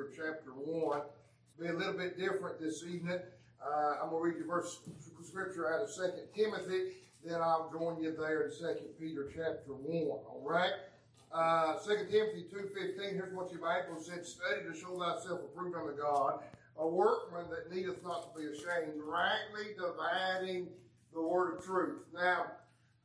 Peter chapter 1. Be a little bit different this evening. Uh, I'm going to read you verse scripture out of 2 Timothy. Then I'll join you there in 2 Peter chapter 1. All right? Uh, 2 Timothy 2.15, here's what your Bible said, Study to show thyself approved unto God, a workman that needeth not to be ashamed, rightly dividing the word of truth. Now,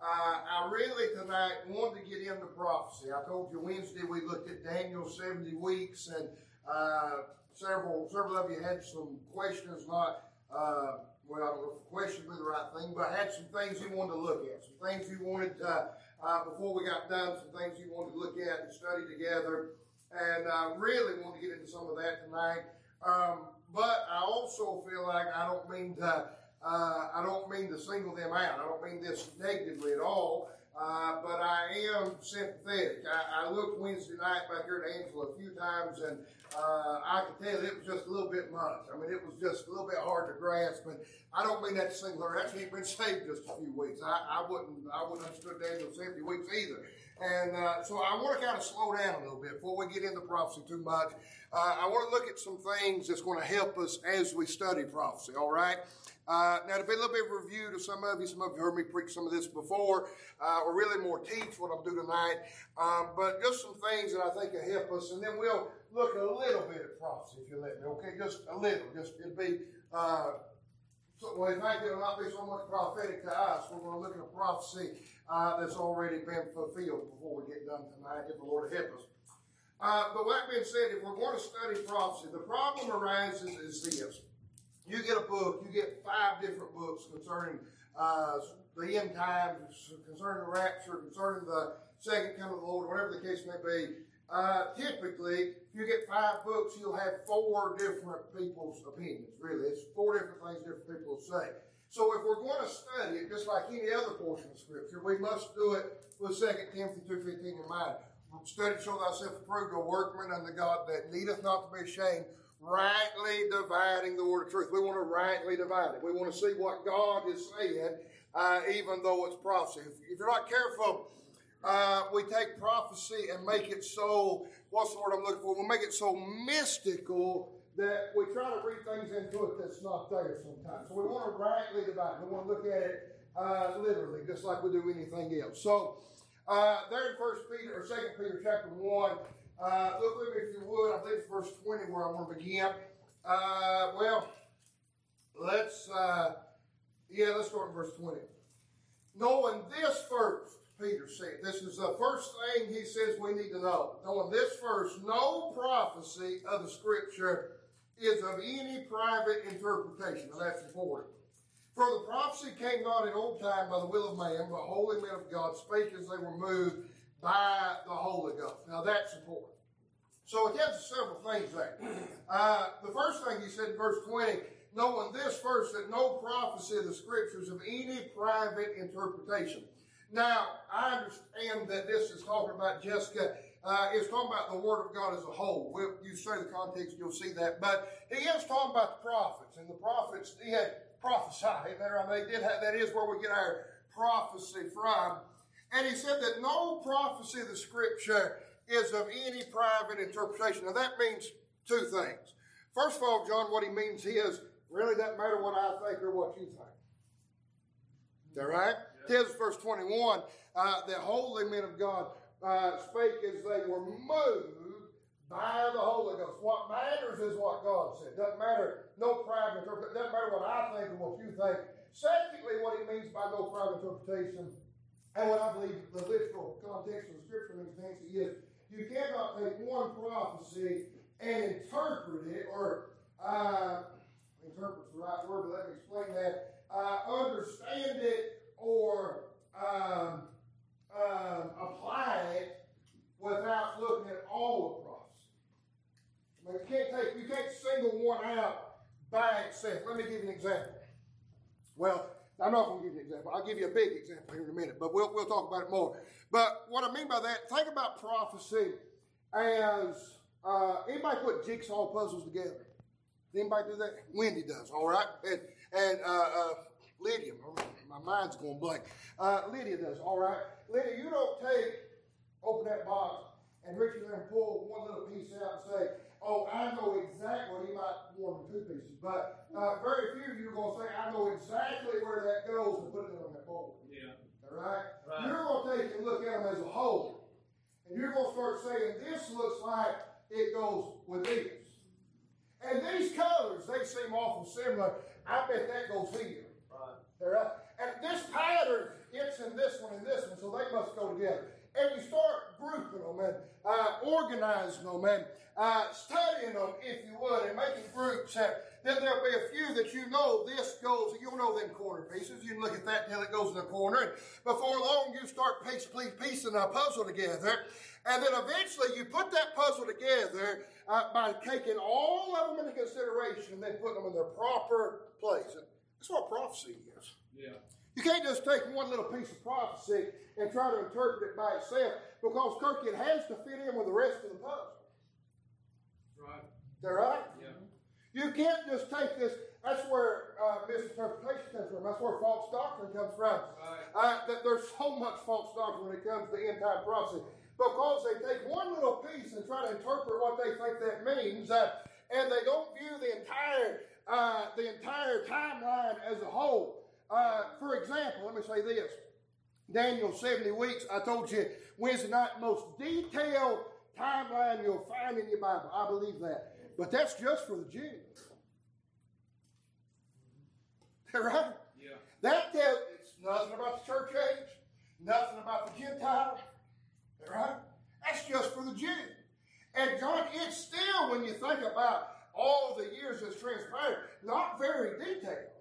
uh, I really tonight wanted to get into prophecy. I told you Wednesday we looked at Daniel 70 weeks, and uh, several several of you had some questions, not uh, well, I don't know if the right thing, but I had some things you wanted to look at, some things you wanted to, uh, before we got done, some things you wanted to look at and study together, and I uh, really want to get into some of that tonight. Um, but I also feel like I don't mean to uh, I don't mean to single them out. I don't mean this negatively at all. Uh, but I am sympathetic. I, I, looked Wednesday night back here at Angela a few times, and uh, I could tell it was just a little bit much. I mean, it was just a little bit hard to grasp. And I don't mean that to single her. She ain't been saved just a few weeks. I, I wouldn't. I wouldn't understood Daniel seventy weeks either. And uh, so I want to kind of slow down a little bit before we get into prophecy too much. Uh, I want to look at some things that's going to help us as we study prophecy. All right. Uh, now, to be a little bit of review to some of you, some of you heard me preach some of this before, uh, or really more teach what I'm doing tonight. Um, but just some things that I think will help us, and then we'll look a little bit at prophecy, if you let me. Okay, just a little. Just it'll be. Uh, so, well, in fact, it'll not be so much prophetic to us. We're going to look at a prophecy uh, that's already been fulfilled before we get done tonight, if the Lord help us. Uh, but that being said, if we're going to study prophecy, the problem arises is this. You get a book, you get five different books concerning uh, the end times, concerning the rapture, concerning the second coming of the Lord, whatever the case may be. Uh, typically, if you get five books, you'll have four different people's opinions. Really, it's four different things different people say. So if we're going to study it, just like any other portion of Scripture, we must do it with 2 Timothy 2.15 in mind. Study show thyself approved, a workman unto God that needeth not to be ashamed, rightly dividing the word of truth. We want to rightly divide it. We want to see what God is saying, uh, even though it's prophecy. If, if you're not careful, uh, we take prophecy and make it so, what's the word I'm looking for? we make it so mystical that we try to read things into it that's not there sometimes. So we want to rightly divide. We want to look at it uh, literally, just like we do anything else. So uh, there in First Peter or Second Peter chapter one, uh, look with me if you would. I think it's verse 20 where I want to begin. Uh, well, let's, uh, yeah, let's start in verse 20. Knowing this first, Peter said, this is the first thing he says we need to know. Knowing this first, no prophecy of the scripture is of any private interpretation. Now that's important. For the prophecy came not in old time by the will of man, but holy men of God spake as they were moved by the Holy Ghost. Now that's important. So it has several things there. Uh, the first thing he said in verse 20, knowing this first, that no prophecy of the scriptures of any private interpretation. Now, I understand that this is talking about Jessica. Uh, it's talking about the Word of God as a whole. We'll, you study the context, you'll see that. But he is talking about the prophets, and the prophets did prophesy. I mean, did have, that is where we get our prophecy from. And he said that no prophecy of the scripture is of any private interpretation. Now that means two things. First of all, John, what he means is, really doesn't matter what I think or what you think. Is that right? Tells verse 21, uh, that holy men of God uh, spake as they were moved by the Holy Ghost. What matters is what God said. Doesn't matter, no private interpretation. Doesn't matter what I think or what you think. Secondly, what he means by no private interpretation and what I believe the literal context of the scripture means Nancy is you cannot take one prophecy and interpret it, or uh, interpret's the right word, but let me explain that. Uh, understand it or um, um, apply it without looking at all the prophecy. You can't take you can't single one out by itself. Let me give you an example. Well, I'm not going to give you an example. I'll give you a big example here in a minute, but we'll, we'll talk about it more. But what I mean by that, think about prophecy as uh, anybody put jigsaw puzzles together. Anybody do that? Wendy does, all right? And, and uh, uh, Lydia, my mind's going blank. Uh, Lydia does, all right? Lydia, you don't take, open that box, and reach in there and pull one little piece out and say, oh, I know exactly what he might want to pieces. But uh, very few of you are going to say, I know exactly where that goes and put it on that board. Yeah. All right? Right. You're going to take and look at them as a whole. And you're going to start saying, this looks like it goes with this. And these colors, they seem awful similar. I bet that goes here. Right. All right? And this pattern, it's in this one and this one, so they must go together. And you start grouping them and uh, organizing them and uh, studying them, if you would, and making groups. And then there'll be a few that you know this goes, you'll know them corner pieces. You can look at that until it goes in the corner. And before long, you start piece, piece, piecing a puzzle together. And then eventually you put that puzzle together uh, by taking all of them into consideration and then putting them in their proper place. That's what prophecy is. Yeah. You can't just take one little piece of prophecy and try to interpret it by itself because, Kirk, it has to fit in with the rest of the puzzle. Right. Is that right? Yeah. You can't just take this. That's where uh, misinterpretation comes from. That's where false doctrine comes from. Right. Uh, that there's so much false doctrine when it comes to end time prophecy because they take one little piece and try to interpret what they think that means, uh, and they don't view the entire uh, the entire timeline as a whole. Uh, for example, let me say this: Daniel seventy weeks. I told you Wednesday night, most detailed timeline you'll find in your Bible. I believe that, but that's just for the Jews. right? Yeah. That tells it's nothing about the church age, nothing about the Gentile. Right? That's just for the Jew. And John, it's still, when you think about all the years that's transpired, not very detailed.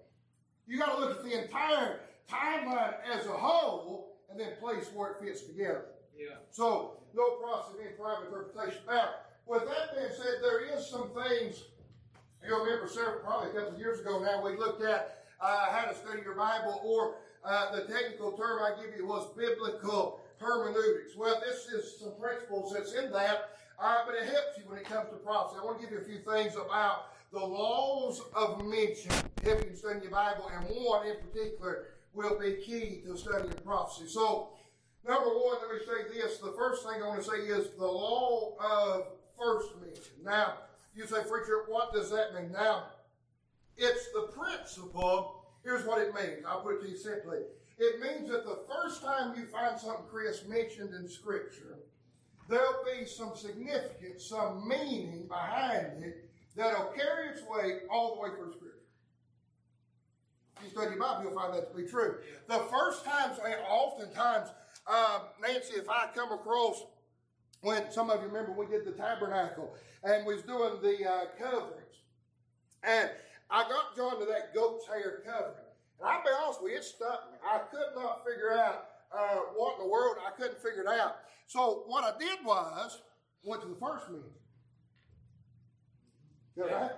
You got to look at the entire timeline as a whole and then place where it fits together. Yeah. So, no process in private interpretation. Now, with that being said, there is some things you'll remember several, probably a couple of years ago now, we looked at uh, how to study your Bible, or uh, the technical term I give you was biblical hermeneutics. Well, this is some principles that's in that, uh, but it helps you when it comes to prophecy. I want to give you a few things about the laws of mention, help you study your Bible, and one in particular will be key to studying prophecy. So, number one, let me say this. The first thing I want to say is the law of first mention. Now, you say, preacher, what does that mean? Now, it's the principle. Here's what it means. I'll put it to you simply. It means that the first time you find something Chris mentioned in Scripture, there'll be some significance, some meaning behind it that'll carry its weight all the way through Scripture. If you study your Bible, you'll find that to be true. The first times, and oftentimes, um, Nancy, if I come across when some of you remember we did the tabernacle and we was doing the uh, coverings, and I got drawn to that goat's hair covering. And I'll be honest with you, it stuck me. I could not figure out uh, what in the world, I couldn't figure it out. So what I did was, went to the first mention. Is that right?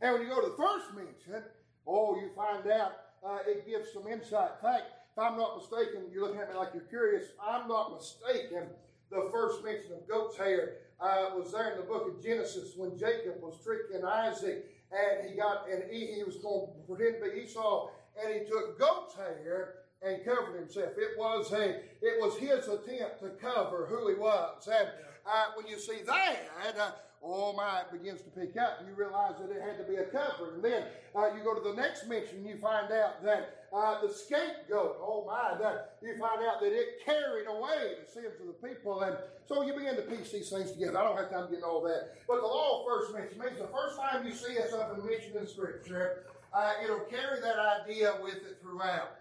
And when you go to the first mention, oh, you find out uh, it gives some insight. In fact, if I'm not mistaken, you're looking at me like you're curious. I'm not mistaken. The first mention of goat's hair uh, was there in the book of Genesis when Jacob was tricking Isaac, and he got and he, he was going to pretend to be Esau, and he took goat's hair and covered himself. It was a it was his attempt to cover who he was. And uh, when you see that, uh, oh my, it begins to pick up. You realize that it had to be a covering. And then uh, you go to the next mention, you find out that uh, the scapegoat, oh my, that you find out that it carried away the sins of the people. And so you begin to piece these things together. I don't have time to get all that. But the law first mention means the first time you see something mentioned in Scripture, uh, it'll carry that idea with it throughout.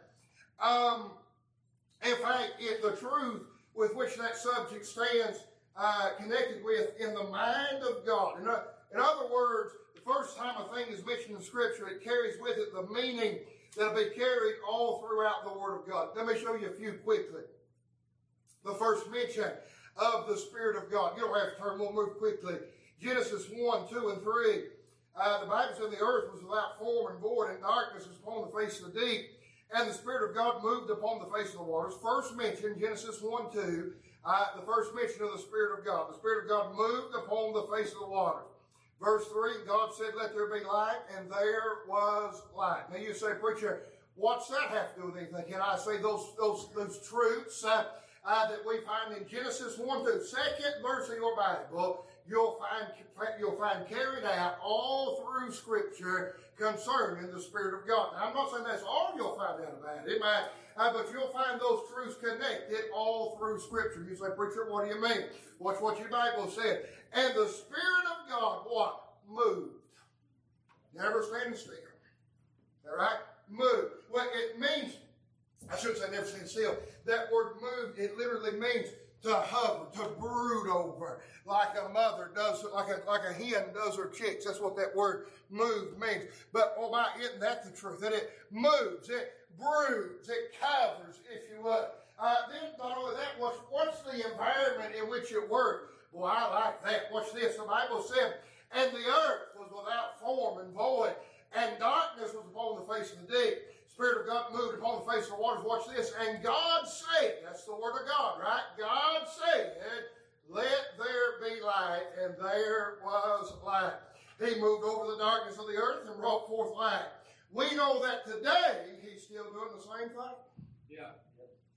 Um, in fact, it, the truth with which that subject stands uh, connected with in the mind of God. In, in other words, the first time a thing is mentioned in Scripture, it carries with it the meaning that'll be carried all throughout the Word of God. Let me show you a few quickly. The first mention of the Spirit of God. You don't have to turn, we'll move quickly. Genesis 1, 2, and 3. Uh, the Bible said the earth was without form and void, and darkness was upon the face of the deep and the Spirit of God moved upon the face of the waters. First mention, Genesis 1 2, the first mention of the Spirit of God. The Spirit of God moved upon the face of the waters. Verse 3, God said, Let there be light, and there was light. Now you say, Preacher, what's that have to do with anything? Can I say those, those, those truths uh, uh, that we find in Genesis 1 through 2nd verse of your Bible, you'll find you'll find carried out all through Scripture concerning the Spirit of God. Now, I'm not saying that's all you'll find out about it, uh, but you'll find those truths connected all through Scripture. You say, preacher, what do you mean? Watch what your Bible said. And the Spirit of God, what? Moved. Never standing still. All right? Move. Well, it means, I shouldn't say never standing still. That word move, it literally means to hover, to brood over, like a mother does, like a, like a hen does her chicks. That's what that word move means. But oh my, isn't that the truth? That it moves, it broods, it covers, if you would. Uh, then not only that, what's, what's the environment in which it works? Well, I like that. Watch this. The Bible said, and the earth was without form and void, and darkness was upon the face of the deep. Spirit of God moved upon the face of the waters. Watch this. And God said, that's the word of God, right? God said, let there be light, and there was light. He moved over the darkness of the earth and brought forth light. We know that today he's still doing the same thing. Yeah.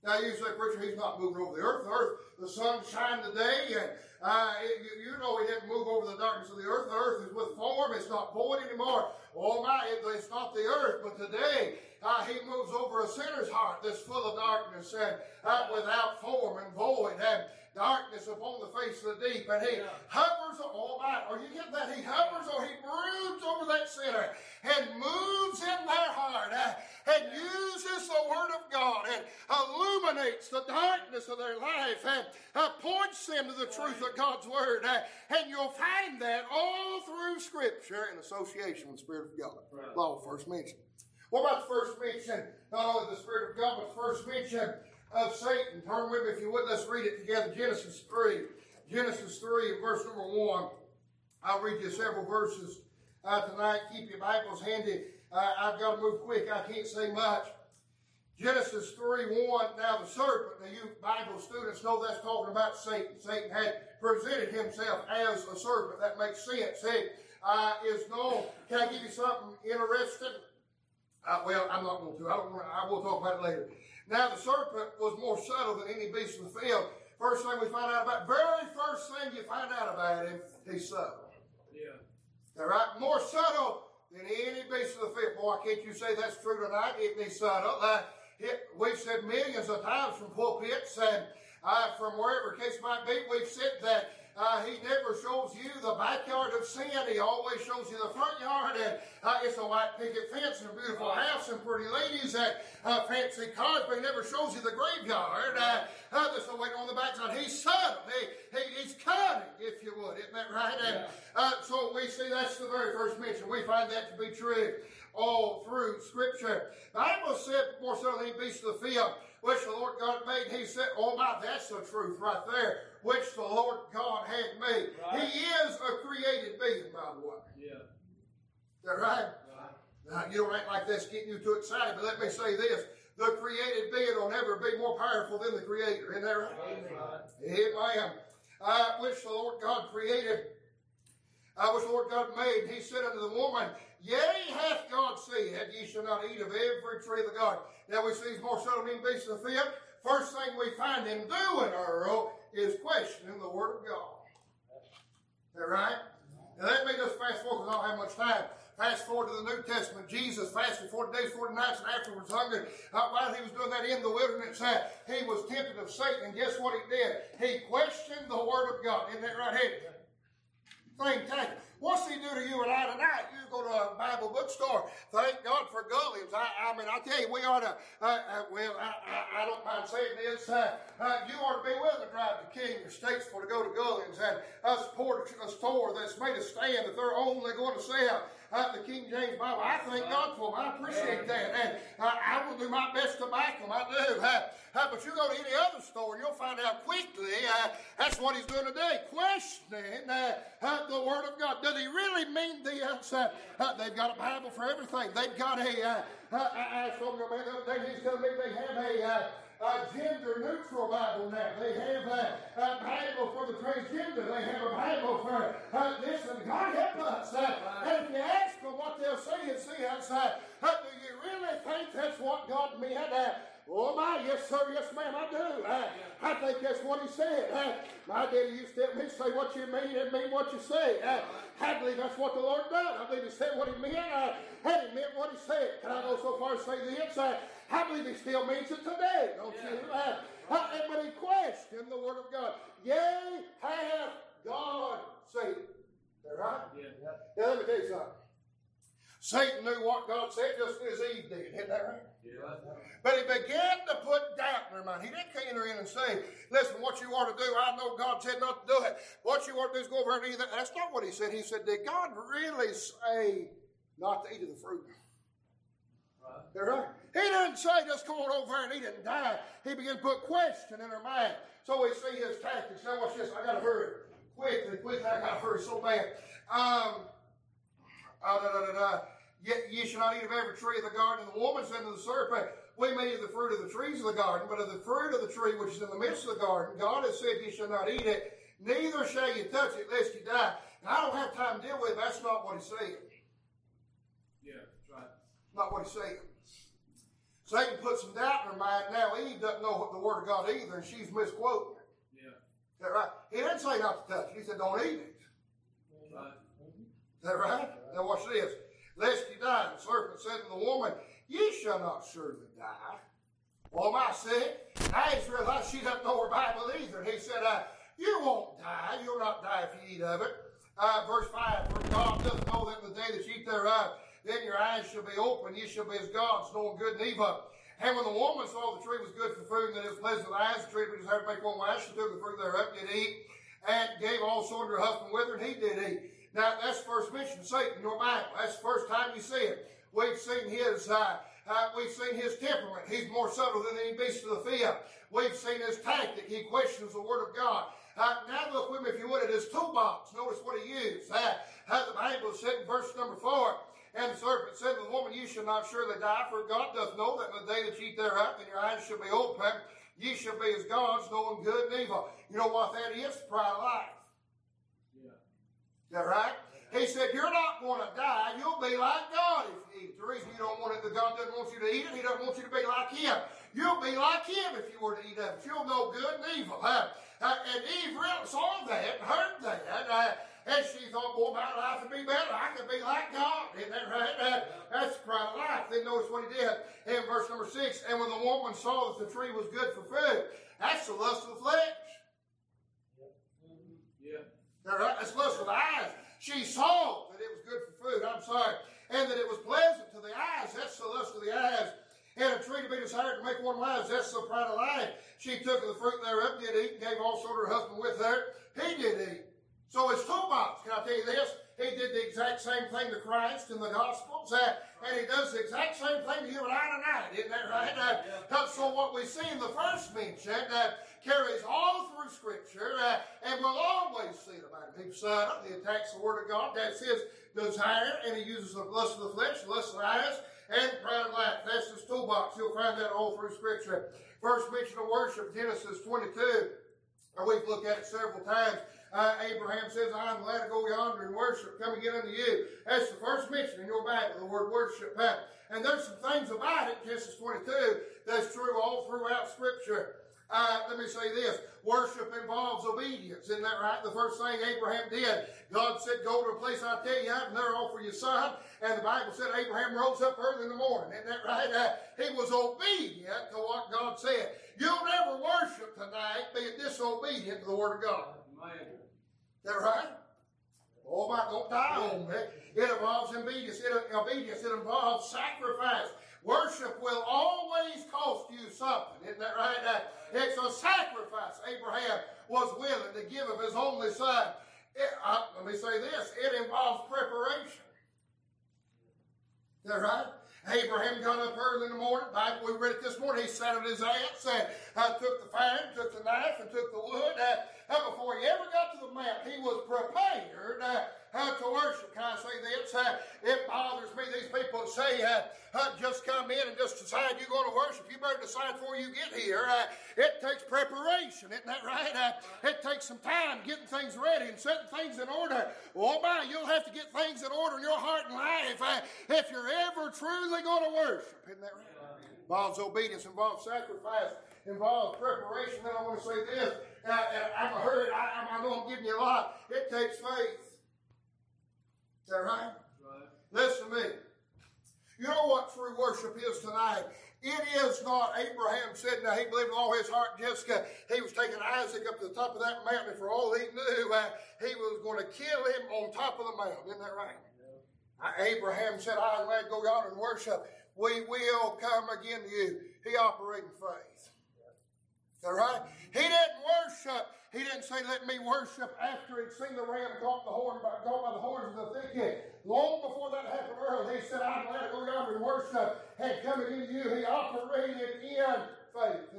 Now you say, preacher, he's not moving over the earth. The earth, the sun shine today, and uh, you, you, know he didn't move over the darkness of the earth. The earth is with form; it's not void anymore. Oh my, it, it's not the earth, but today uh, he moves over a sinner's heart that's full of darkness and uh, without form and void and darkness upon the face of the deep. And he yeah. hovers, my, are you getting that? He hovers or he broods over that sinner and moves in their heart uh, and uses the Word of God and illuminates the darkness of their life and points them to the truth of God's Word. Uh, and you'll find that all through Scripture in association with the Spirit of God. Right. Law first mentioned. What about the first mention, not only the Spirit of God, but the first mention of Satan? Turn with me, if you would, let's read it together. Genesis 3. Genesis 3, verse number 1. I'll read you several verses uh, tonight. Keep your Bibles handy. Uh, I've got to move quick. I can't say much. Genesis 3 1. Now the serpent, now you Bible students know that's talking about Satan. Satan had presented himself as a serpent. That makes sense. He uh, is known. Can I give you something interesting? Uh, well, I'm not going to. I don't want. I will talk about it later. Now, the serpent was more subtle than any beast of the field. First thing we find out about, very first thing you find out about him, he's subtle. Yeah. All right, more subtle than any beast of the field. Boy, can't you say that's true tonight? Isn't he subtle? Uh, it, we've said millions of times from pulpits and uh, from wherever case might be, we've said that uh, he never shows you the backyard of sin. He always shows you the front yard, and uh, it's a white picket fence and a beautiful house and pretty ladies and uh, fancy cars, but he never shows you the graveyard. Uh, uh, there's no waiting on the backside. He's subtle. He, he, he's cunning, if you would. Isn't that right? And, uh, so we see that's the very first mention. We find that to be true all through Scripture. The Bible said more so than any beast of the field, which the Lord God made. He said, Oh my, that's the truth right there which the Lord God had made. Right. He is a created being, by the way. Yeah. Is that right? right? Now, you don't act like that's getting you too excited, but let me say this. The created being will never be more powerful than the Creator. Isn't that right? Amen. Amen. Uh, which the Lord God created, uh, which the Lord God made. He said unto the woman, Yea, hath God said, Ye shall not eat of every tree of the garden. Now we see he's more subtle than beasts of the field. First thing we find him doing, Earl, is questioning the Word of God. Is that right? Now let me just fast forward because I don't have much time. Fast forward to the New Testament. Jesus fasted 40 days, 40 nights, and afterwards hungry. Uh, while he was doing that in the wilderness, uh, he was tempted of Satan. And guess what he did? He questioned the Word of God. Isn't that right, Eddie? Fantastic. What's he do to you and I tonight? You go to a Bible bookstore. Thank God for Gulliams. I, I mean, I tell you, we ought to, uh, uh, well, I, I, I, don't mind saying this. Uh, uh you ought to be willing to drive to King or Statesville to go to Gulliams and uh, support a store that's made a stand that they're only going to sell uh, the King James Bible. I thank God for them. I appreciate that. And uh, I will do my best to back them. I do. Uh, uh, but you go to any other store and you'll find out quickly uh, that's what he's doing today. Questioning uh, the Word of God. Does he really mean this? they've got a Bible for everything. They've got a. I told a man the other day, he's telling me they have a a gender neutral Bible now. They have a, a, Bible for the transgender. They have a Bible for uh, this and God help us. Uh, and if you ask them what they'll say see outside, uh, do you really think that's what God meant? Uh, Oh my, yes sir, yes ma'am, I do. Uh, I think that's what he said. Uh, my daddy used to tell me, say what you mean and mean what you say. Uh, I believe that's what the Lord done. I believe he said what he meant uh, and he meant what he said. Can I go so far as say this? Uh, I believe he still means it today, don't you? Uh, uh, but he questioned the word of God. Yea, hath God that right? Yeah. Now let me tell you something. Satan knew what God said just as Eve did. Isn't that right? Yeah. But he began to put doubt in her mind. He didn't enter in and say, listen, what you ought to do, I know God said not to do it. What you ought to do is go over and eat that. That's not what he said. He said, did God really say not to eat of the fruit? They're right. He didn't say just come on over and eat it and die. He began to put question in her mind. So we see his tactics. Now watch this. I gotta hurry. Quickly, quick, I gotta hurry so bad. Um uh, da, da, da, da. Yet ye shall not eat of every tree of the garden. And the woman said to the serpent, We may eat of the fruit of the trees of the garden, but of the fruit of the tree which is in the midst of the garden, God has said, Ye shall not eat it, neither shall you touch it, lest you die. And I don't have time to deal with it. That's not what he said. Yeah. That's right. Not what he said. Satan put some doubt in her mind. Now Eve doesn't know what the word of God either, and she's misquoting it. Yeah. Is that right? He didn't say not to touch it. He said, Don't eat it. Right. Is that right? Now watch this. Lest you die. The serpent said to the woman, Ye shall not surely die. Well, my said, I just realized she doesn't know her Bible either. And he said, uh, You won't die. You'll not die if you eat of it. Uh, verse 5 For God doth know that the day that you eat thereof, then your eyes shall be open, You shall be as gods, knowing good and evil. And when the woman saw the tree was good for food, and that it was pleasant to the eyes, the tree which desired to make one wise, she took the fruit thereof, did eat, and gave also unto her husband with her, and he did eat. Now, that's the first mention of Satan in your Bible. That's the first time you see it. We've seen his, uh, uh, we've seen his temperament. He's more subtle than any beast of the field. We've seen his tactic. He questions the Word of God. Uh, now look with me, if you would, at his toolbox. Notice what he used. Uh, uh, the Bible said in verse number four, And the serpent said to the woman, You shall not surely die, for God doth know that in the day that ye eat thereof, then your eyes shall be opened, Ye shall be as gods, knowing good and evil. You know what that is? Pride of life. Yeah. Is that right? He said, You're not going to die. You'll be like God if you eat. The reason you don't want it, the God doesn't want you to eat it, He doesn't want you to be like Him. You'll be like Him if you were to eat of it. You'll know good and evil. Uh, uh, and Eve saw that and heard that. Uh, and she thought, Boy, my life would be better. I could be like God. Isn't that right? That's the pride of life. Then notice what He did in verse number six. And when the woman saw that the tree was good for food, that's the lust of the flesh. Yeah. Right, That's lust of the eyes. She saw that it was good for food. I'm sorry. And that it was pleasant to the eyes. That's the lust of the eyes. And a tree to be desired to make one wise. That's the pride of life. She took of the fruit thereof, did eat, and gave also to her husband with her. He did eat. So it's toolbox. Can I tell you this? He did the exact same thing to Christ in the Gospels, uh, and he does the exact same thing to you and I tonight. Isn't that right? Uh, so what we see in the first mention uh, carries all through Scripture, uh, and we'll always see it about him. He son, he attacks the Word of God. That's his desire, and he uses the lust of the flesh, lust of the eyes, and pride of life. That's his toolbox. You'll find that all through Scripture. First mention of worship, Genesis 22. And we've looked at it several times. Uh, Abraham says, I'm glad to go yonder and worship, come again unto you. That's the first mention in your Bible, the word worship. And there's some things about it, Genesis 22, that's true all throughout Scripture. Uh, let me say this. Worship involves obedience. Isn't that right? The first thing Abraham did, God said, go to a place I tell you of, and there offer your son. And the Bible said Abraham rose up early in the morning. Isn't that right? Uh, he was obedient to what God said. You'll never worship tonight being disobedient to the Word of God. Man. That right? Oh my, don't die on me. It involves obedience. It, obedience. It involves sacrifice. Worship will always cost you something. Isn't that right? It's a sacrifice. Abraham was willing to give of his only son. It, uh, let me say this. It involves preparation. Is that right? Abraham got up early in the morning. Bible, we read it this morning. He sat at his ass and uh, took the fire, took the knife, and took the wood. Uh, uh, before he ever got to the mount, he was prepared uh, uh, to worship. Can I say this? Uh, it bothers me. These people that say, uh, uh, just come in and just decide you're going to worship. You better decide before you get here. Uh, it takes preparation, isn't that right? It takes some time getting things ready and setting things in order. Oh my, you'll have to get things in order in your heart and life if you're ever truly going to worship. Isn't that right? Involves obedience, involves sacrifice, involves preparation. Then I want to say this. Uh, I'm a hurry. I, I know I'm giving you a lot. It takes faith. Is that right? Right. Listen to me. You know what true worship is tonight? It is not Abraham said now he believed with all his heart, Jessica. He was taking Isaac up to the top of that mountain. For all he knew, uh, he was going to kill him on top of the mountain. Isn't that right? Uh, Abraham said, I'm glad to go yonder and worship. We will come again to you. He operated in faith. That right? He didn't worship. He didn't say, let me worship after he'd seen the ram caught, the horn by, caught by the horns of the thicket. Long before that happened early, he said, I'm glad to go yonder and worship. Had come again to you. He operated in faith.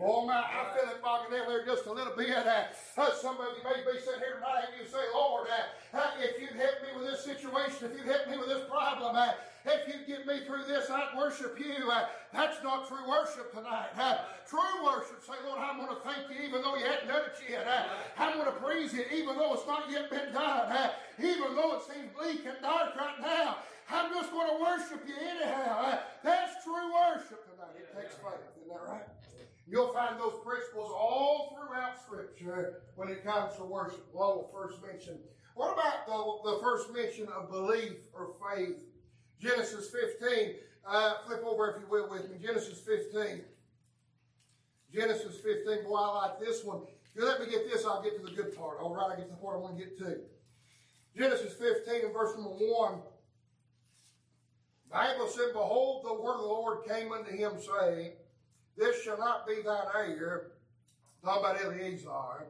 Oh my, I feel it bogging down there just a little bit. Uh, uh, some of you may be sitting here tonight and you say, Lord, uh, uh, if you'd help me with this situation, if you'd help me with this problem, uh, if you'd get me through this, I'd worship you. Uh, that's not true worship tonight. Uh, true worship, say, Lord, I'm going to thank you even though you hadn't done it yet. Uh, I'm going to praise you even though it's not yet been done. Uh, even though it seems bleak and dark right now. I'm just going to worship you anyhow. Uh, that's true worship tonight. It takes faith. Isn't that right? You'll find those principles all throughout Scripture when it comes to worship. Well, we'll first mention. What about the, the first mention of belief or faith? Genesis 15. Uh, flip over, if you will, with me. Genesis 15. Genesis 15. Boy, I like this one. If you let me get this, I'll get to the good part. All right, I get to the part I want to get to. Genesis 15 and verse number 1. Bible said, Behold, the word of the Lord came unto him, saying, This shall not be thine heir, talking about Eliezer,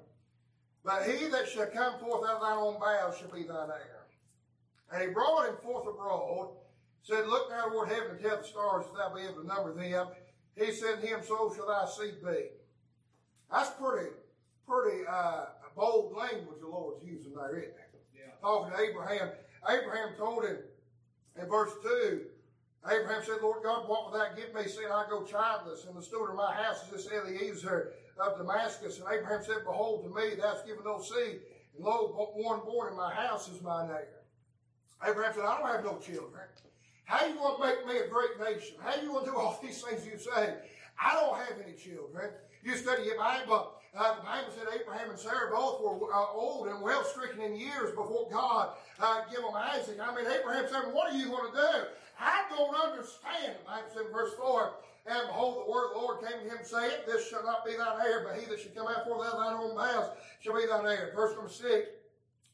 but he that shall come forth out of thine own bowels shall be thine heir. And he brought him forth abroad, said, Look now toward heaven and tell the stars if thou be able to number them. He said to him, So shall thy seed be. That's pretty, pretty uh, bold language the Lord's using there, isn't it? Yeah. talking to Abraham. Abraham told him in verse 2, Abraham said, Lord God, what will thou give me, seeing I go childless? And the steward of my house is this Eliezer of Damascus. And Abraham said, Behold, to me thou hast given no seed, and lo, one born in my house is mine heir. Abraham said, I don't have no children. How you going to make me a great nation? How you going to do all these things you say? I don't have any children. You study your Bible. Uh, the Bible said Abraham and Sarah both were uh, old and well stricken in years before God uh, give them Isaac. I mean, Abraham said, What are you going to do? I don't understand. The Bible said verse 4 And behold, the word of the Lord came to him, saying, This shall not be thine heir, but he that shall come out out of thine own house shall be thine heir. Verse number 6.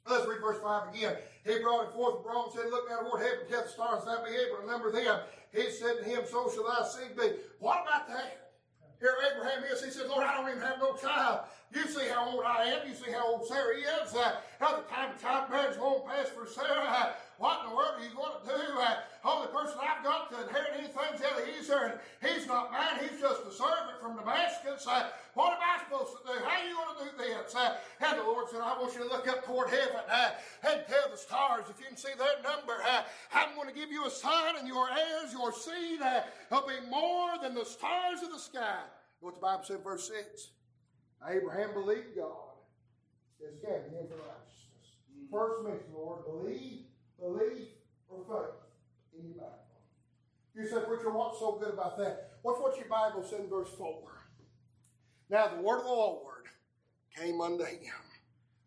Let's read verse 5 again. He brought it forth abroad and said, Look now toward heaven, tell the stars, that be able to number them. He said to him, So shall thy seed be. What about that? Here Abraham is, he says, Lord, I don't even have no child. You see how old I am. You see how old Sarah is. Uh, at the time of childbearing's won't pass for Sarah. What in the world are you going to do? Uh, only person I've got to inherit anything's Eliezer, and he's not mine. He's just a servant from Damascus. Uh, what am I supposed to do? How are you going to do this? Uh, and the Lord said, I want you to look up toward heaven uh, and tell the stars, if you can see their number, uh, I'm going to give you a sign, and your heirs, your seed, uh, will be more than the stars of the sky. What the Bible said, verse 6. Abraham believed God. It's counted him for righteousness. First mention, Lord, believe, believe, or faith in your Bible. You said, Preacher, what's so good about that? What's what your Bible said in verse 4? Now the word of the Lord came unto him.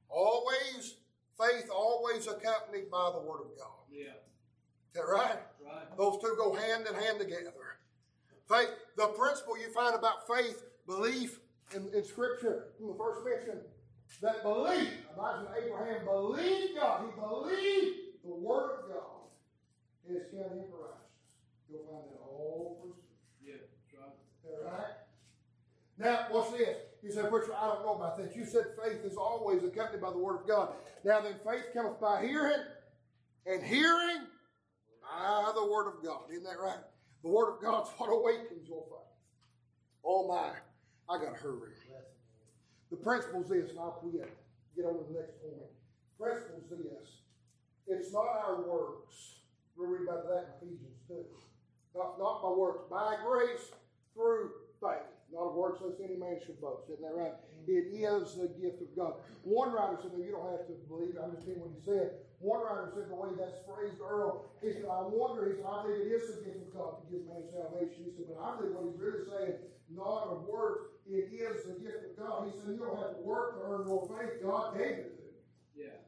Always, faith always accompanied by the word of God. Yeah. Is that right? Right. Those two go hand in hand together. Faith, the principle you find about faith, belief in, in Scripture from the first mention, that belief, imagine Abraham believed God. He believed the Word of God. is him for righteousness. You'll find that all through Scripture. Yeah. Right. Is that right? Now, what's this? You said, Preacher, I don't know about that. You said faith is always accompanied by the Word of God. Now then, faith cometh by hearing, and hearing by the Word of God. Isn't that right? The Word of God's what awakens your faith. Oh my, I got to hurry. The principle's this, and I'll quit. Get on to the next point. Principle's this. It's not our works. We'll read about that in Ephesians 2. Not, not by works. By grace through faith. Not of works lest any man should boast. Isn't that right? It is the gift of God. One writer said, no, you don't have to believe just telling what he said. one writer said the way that's phrased, Earl, he said, I wonder, he said, I think it is a gift of God to give man salvation. He said, but I think what he's really saying, not of works, it is the gift of God. He said, you don't have to work to earn more faith. God gave it to you. Yeah.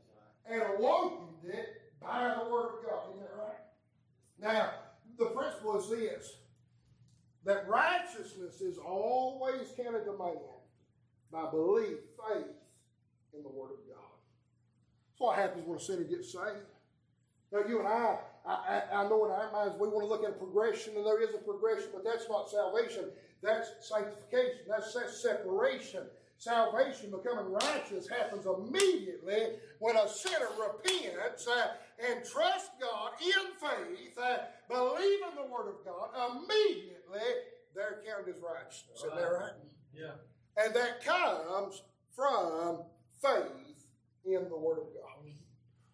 And awoken it by the word of God. Isn't that right? Now, the principle is this that righteousness is always counted to man by belief, faith in the Word of God. That's what happens when a sinner gets saved. Now, you and I, I, I, I know in our minds we want to look at a progression, and there is a progression, but that's not salvation. That's sanctification. That's, that's separation. Salvation, becoming righteous, happens immediately when a sinner repents uh, and trusts God in faith, uh, believe in the Word of God. Immediately, they're counted as righteousness. Isn't that right? Yeah. And that comes from faith in the Word of God.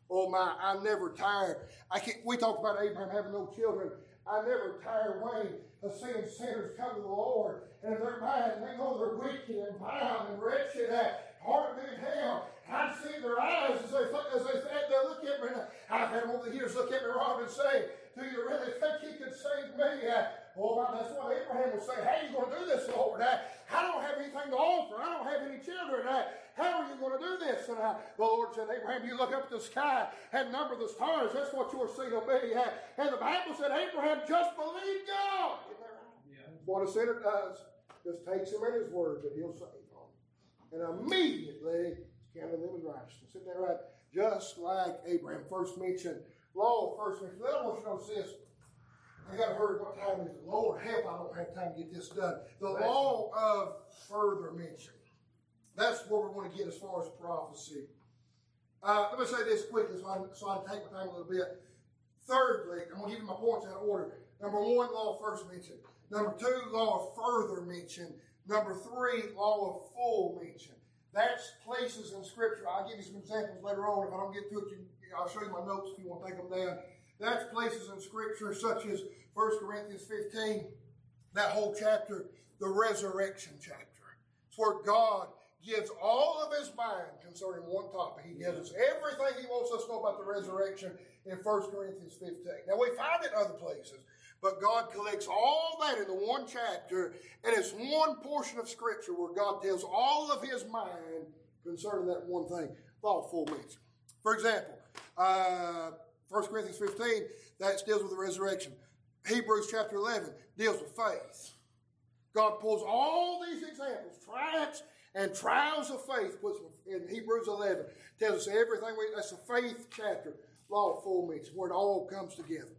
Oh my, I never tire. I can't, we talked about Abraham having no children. I never tire Wayne of seeing sinners come to the Lord and they're mad and they know they're wicked and vile and wretched and hard to be in hell. I see their eyes as they, as they, they look at me. And I've had them over the years look at me, Rob, and say, Do you really think he could save me? Uh, Oh, my, that's what Abraham was saying. How are you going to do this, Lord? Uh, I don't have anything to offer. I don't have any children. Uh, how are you going to do this? And uh, the Lord said, Abraham, you look up at the sky and number the stars. That's what your seed will be. And the Bible said, Abraham just believed God. Right? Yeah. What a sinner does, just takes him at his word that he'll save them. And immediately, counted them as righteousness. Isn't that right? Just like Abraham first mentioned, law first mentioned. Want you to notice this. I got to hurry. What time is it? Lord help, I don't have time to get this done. The law of further mention. That's where we're going to get as far as prophecy. Uh, let me say this quickly so I, so I take my time a little bit. Thirdly, I'm going to give you my points out of order. Number one, law first mention. Number two, law of further mention. Number three, law of full mention. That's places in Scripture. I'll give you some examples later on. If I don't get to it, you, I'll show you my notes if you want to take them down. That's places in Scripture such as 1 Corinthians 15, that whole chapter, the resurrection chapter. It's where God gives all of his mind concerning one topic. He gives us everything he wants us to know about the resurrection in 1 Corinthians 15. Now we find it other places, but God collects all that into one chapter, and it's one portion of Scripture where God tells all of his mind concerning that one thing. Full mention. For example, uh, 1 Corinthians 15, that deals with the resurrection. Hebrews chapter 11 deals with faith. God pulls all these examples, triumphs and trials of faith, puts in Hebrews 11, tells us everything. We, that's a faith chapter, law of full mention, where it all comes together.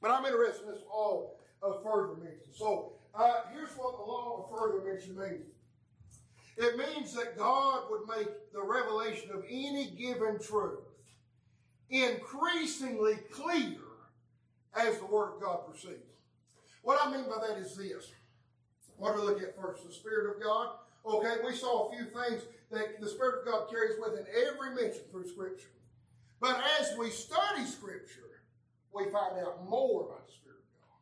But I'm interested in this law of further mention. So uh, here's what the law of further mention means. It means that God would make the revelation of any given truth increasingly clear as the Word of God proceeds. What I mean by that is this. What do we look at first? The Spirit of God. Okay, we saw a few things that the Spirit of God carries with it every mention through Scripture. But as we study Scripture, we find out more about the Spirit of God.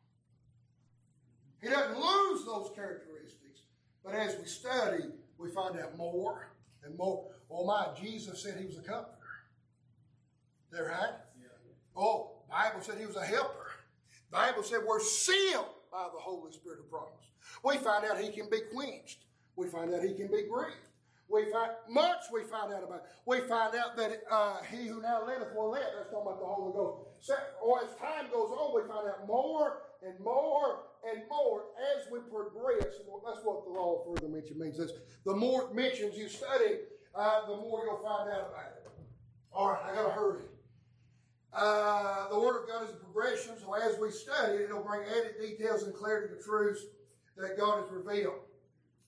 He doesn't lose those characteristics, but as we study, we find out more and more. Oh my, Jesus said he was a comforter. Is that right? Yeah. Oh, Bible said he was a helper. Bible said we're sealed by the Holy Spirit of promise. We find out he can be quenched. We find out he can be grieved. We find much we find out about. We find out that uh, he who now letteth will let. That's talking about the Holy Ghost. Or as time goes on, we find out more and more and more as we progress. That's what the law of further mention means. Is the more mentions you study, uh, the more you'll find out about it. All right, I got to hurry. Uh, the Word of God is a progression, so as we study it, it'll bring added details and clarity to truths that God has revealed.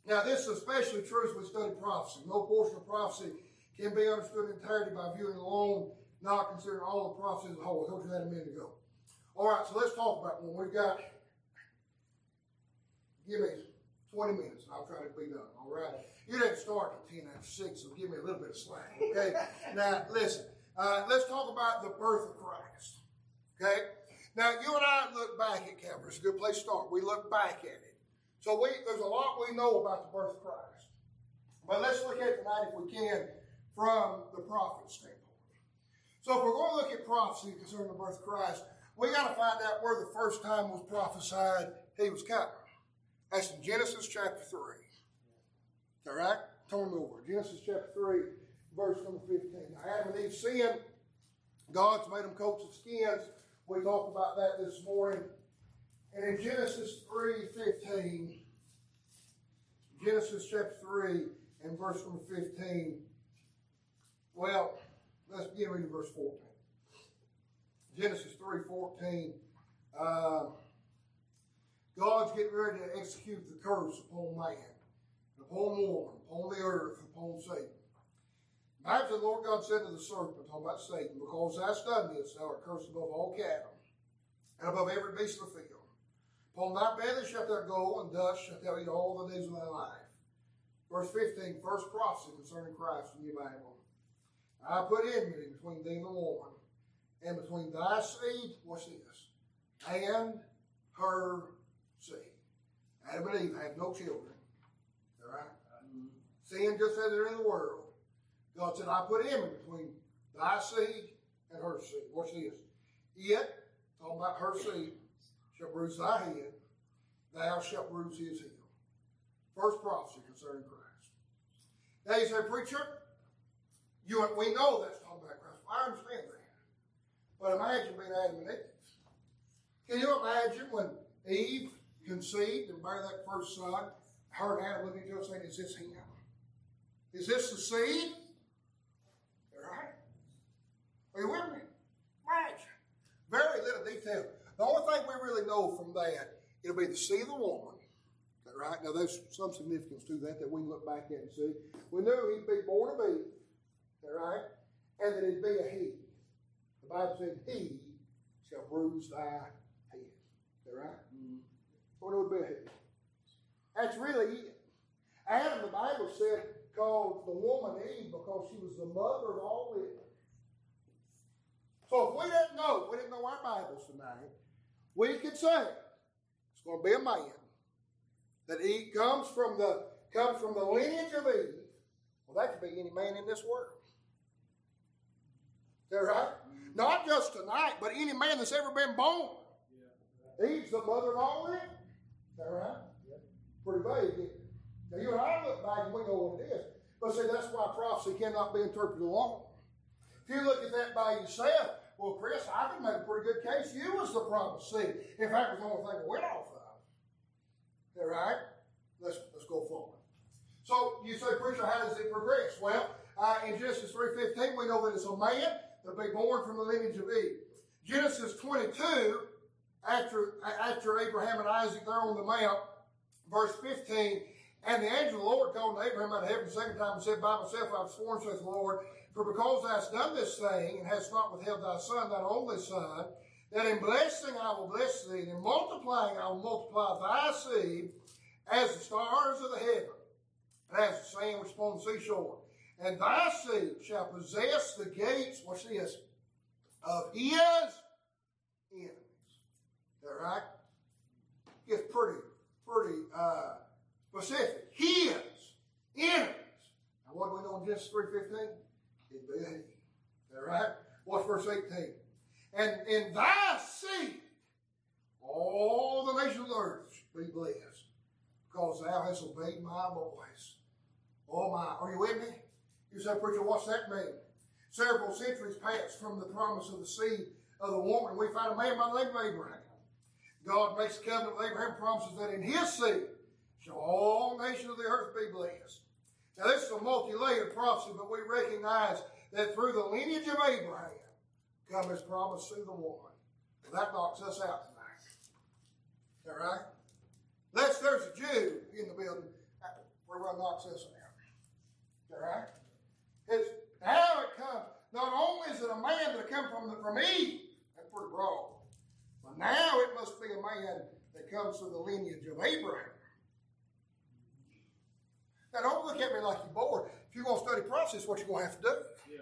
Now, this is especially true as we study prophecy. No portion of prophecy can be understood entirely by viewing alone, not considering all the prophecy as a whole. I told you that a minute ago. All right, so let's talk about one. We've got, give me 20 minutes and I'll try to be done. All right? You didn't start at 10 after 6, so give me a little bit of slack. Okay? now, listen. Uh, let's talk about the birth of Christ. Okay? Now, you and I look back at Calvary. It's a good place to start. We look back at it. So we, there's a lot we know about the birth of Christ. But let's look at tonight, if we can, from the prophet standpoint. So if we're going to look at prophecy concerning the birth of Christ, we got to find out where the first time was prophesied he was coming. That's in Genesis chapter 3. All right? Turn over. Genesis chapter 3, verse number 15. Now, Adam and Eve sinned. God's made them coats of skins. We talked about that this morning. And in Genesis 3.15, Genesis chapter 3 and verse number 15, well, let's begin reading verse 14. Genesis 3.14, uh, God's getting ready to execute the curse upon man, upon woman, upon the earth, upon Satan. After the Lord God said to the serpent, talking about Satan, because thou hast done this, thou art cursed above all cattle, and above every beast of the field. Upon thy belly shalt thou go, and dust shalt thou eat all the days of thy life. Verse 15, first prophecy concerning Christ in your Bible. I put enmity between thee and the woman, and between thy seed, what's this? And her seed. Adam and Eve have no children. All right? Sin just as it in the world. God said, I put enmity between thy seed and her seed. What's this? Yet, talking about her seed, shall bruise thy head, thou shalt bruise his heel. First prophecy concerning Christ. Now you say, preacher, you we know that's talking about Christ. I understand that. But imagine being Adam and Eve. Can you imagine when Eve conceived and bare that first son, her and Adam looking at each other saying, Is this him? Is this the seed? All right? Are you with me? Imagine. Very little detail. The only thing we really know from that, it'll be the seed of the woman. Right? Now, there's some significance to that that we can look back at and see. We knew he'd be born of Eve. All right? And that it'd be a he. The Bible said, He shall bruise thy head. All right? Mm-hmm. So it would be a he. That's really it. Adam, the Bible said, called the woman Eve because she was the mother of all living. So if we didn't know, we didn't know our Bibles tonight, we could say it's going to be a man that he comes from the comes from the lineage of Eve. Well, that could be any man in this world. That right? Not just tonight, but any man that's ever been born. Eve's the mother of all. Is that right? Pretty vague. Now you and I look back and we know what it is. But see, that's why prophecy cannot be interpreted alone. If you look at that by yourself, well, Chris, I can make a pretty good case. You was the prophecy. In fact, it was the only thing I went off of. All right? Let's, let's go forward. So you say, preacher, how does it progress? Well, uh, in Genesis 3.15, we know that it's a man that'll be born from the lineage of Eve. Genesis 22, after, after Abraham and Isaac, they're on the mount, verse 15, and the angel of the Lord called to Abraham out of heaven the second time and said, By myself I have sworn, saith the Lord, for because thou hast done this thing, and hast not withheld thy son, thine only son, that in blessing I will bless thee, and in multiplying I will multiply thy seed as the stars of the heaven, and as the sand which is upon the seashore. And thy seed shall possess the gates, what's this, of his enemies. That right? It's pretty, pretty uh, specific. His enemies. Now what do we know in Genesis 3.15? It'd be he. Is that? What's verse 18? And in thy seed all the nations of the earth be blessed, because thou hast obeyed my voice. Oh my, are you with me? You say, preacher, what's that mean? Several centuries passed from the promise of the seed of the woman. We find a man by the name of Abraham. God makes a covenant with Abraham, promises that in his seed shall all nations of the earth be blessed. Now, this is a multi-layered prophecy, but we recognize that through the lineage of Abraham come his promise through the woman. Well, that knocks us out tonight. All right? Let's, there's a Jew in the building. Where well knocks us out. All right? It's how it comes. Not only is it a man that come from the, from Eve, that's pretty broad, but now it must be a man that comes from the lineage of Abraham. Now, don't look at me like you're bored. If you're going to study process, what you're going to have to do. Yeah.